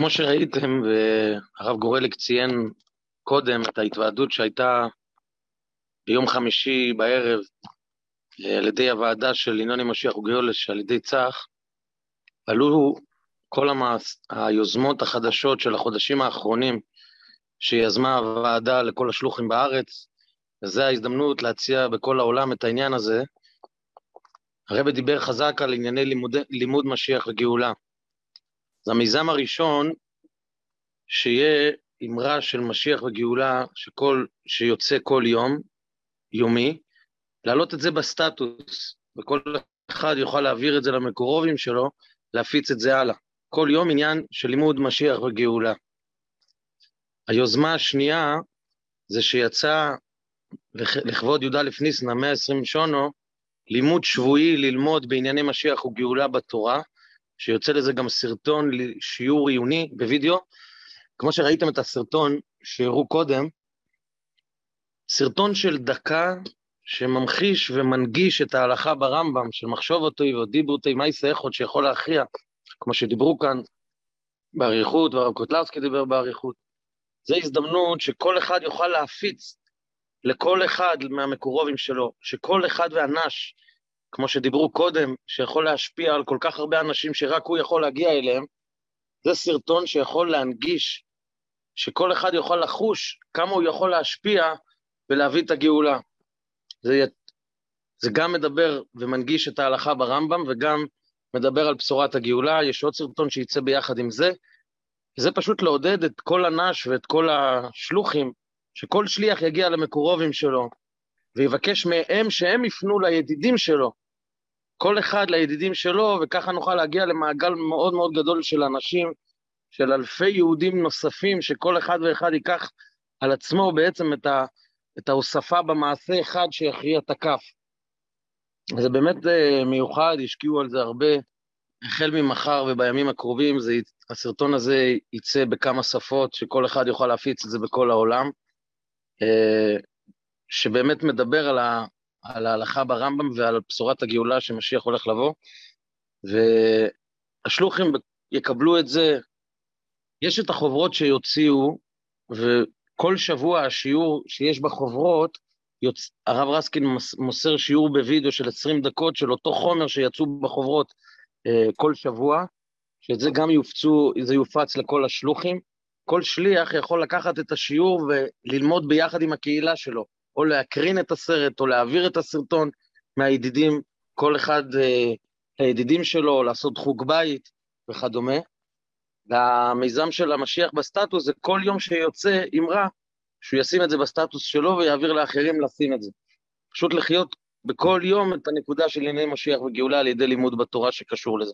כמו שראיתם, והרב גורליק ציין קודם את ההתוועדות שהייתה ביום חמישי בערב אה, על ידי הוועדה של ינוני משיח וגיולש, על ידי צח, עלו כל המס... היוזמות החדשות של החודשים האחרונים שיזמה הוועדה לכל השלוחים בארץ, וזו ההזדמנות להציע בכל העולם את העניין הזה. הרבי דיבר חזק על ענייני לימוד, לימוד משיח וגאולה. זה המיזם הראשון שיהיה אמרה של משיח וגאולה שכל, שיוצא כל יום, יומי, להעלות את זה בסטטוס, וכל אחד יוכל להעביר את זה למקורובים שלו, להפיץ את זה הלאה. כל יום עניין של לימוד משיח וגאולה. היוזמה השנייה זה שיצא לכבוד י"א ניסן, המאה ה-20 שונו, לימוד שבועי ללמוד בענייני משיח וגאולה בתורה, שיוצא לזה גם סרטון שיעור עיוני בווידאו. כמו שראיתם את הסרטון שהראו קודם, סרטון של דקה שממחיש ומנגיש את ההלכה ברמב"ם של מחשוב אותו ודיברו אותי מייסה איכות שיכול להכריע, כמו שדיברו כאן באריכות, והרב קוטלרסקי דיבר באריכות. זו הזדמנות שכל אחד יוכל להפיץ לכל אחד מהמקורובים שלו, שכל אחד ואנש, כמו שדיברו קודם, שיכול להשפיע על כל כך הרבה אנשים שרק הוא יכול להגיע אליהם, זה סרטון שיכול להנגיש, שכל אחד יוכל לחוש כמה הוא יכול להשפיע ולהביא את הגאולה. זה, זה גם מדבר ומנגיש את ההלכה ברמב"ם, וגם מדבר על בשורת הגאולה, יש עוד סרטון שיצא ביחד עם זה. זה פשוט לעודד את כל הנש ואת כל השלוחים, שכל שליח יגיע למקורובים שלו, ויבקש מהם שהם יפנו לידידים שלו, כל אחד לידידים שלו, וככה נוכל להגיע למעגל מאוד מאוד גדול של אנשים, של אלפי יהודים נוספים, שכל אחד ואחד ייקח על עצמו בעצם את, ה, את ההוספה במעשה אחד שיכריע את הכף. זה באמת uh, מיוחד, השקיעו על זה הרבה, החל ממחר ובימים הקרובים, זה, הסרטון הזה יצא בכמה שפות, שכל אחד יוכל להפיץ את זה בכל העולם, uh, שבאמת מדבר על, ה, על ההלכה ברמב"ם ועל בשורת הגאולה שמשיח הולך לבוא, והשלוחים יקבלו את זה, יש את החוברות שיוציאו, וכל שבוע השיעור שיש בחוברות, יוצ... הרב רסקין מוסר שיעור בווידאו של 20 דקות של אותו חומר שיצאו בחוברות אה, כל שבוע, שאת זה גם יופצו, זה יופץ לכל השלוחים. כל שליח יכול לקחת את השיעור וללמוד ביחד עם הקהילה שלו, או להקרין את הסרט, או להעביר את הסרטון מהידידים, כל אחד אה, הידידים שלו, או לעשות חוג בית וכדומה. והמיזם של המשיח בסטטוס זה כל יום שיוצא אמרה, שהוא ישים את זה בסטטוס שלו ויעביר לאחרים לשים את זה. פשוט לחיות בכל יום את הנקודה של ענייני משיח וגאולה על ידי לימוד בתורה שקשור לזה.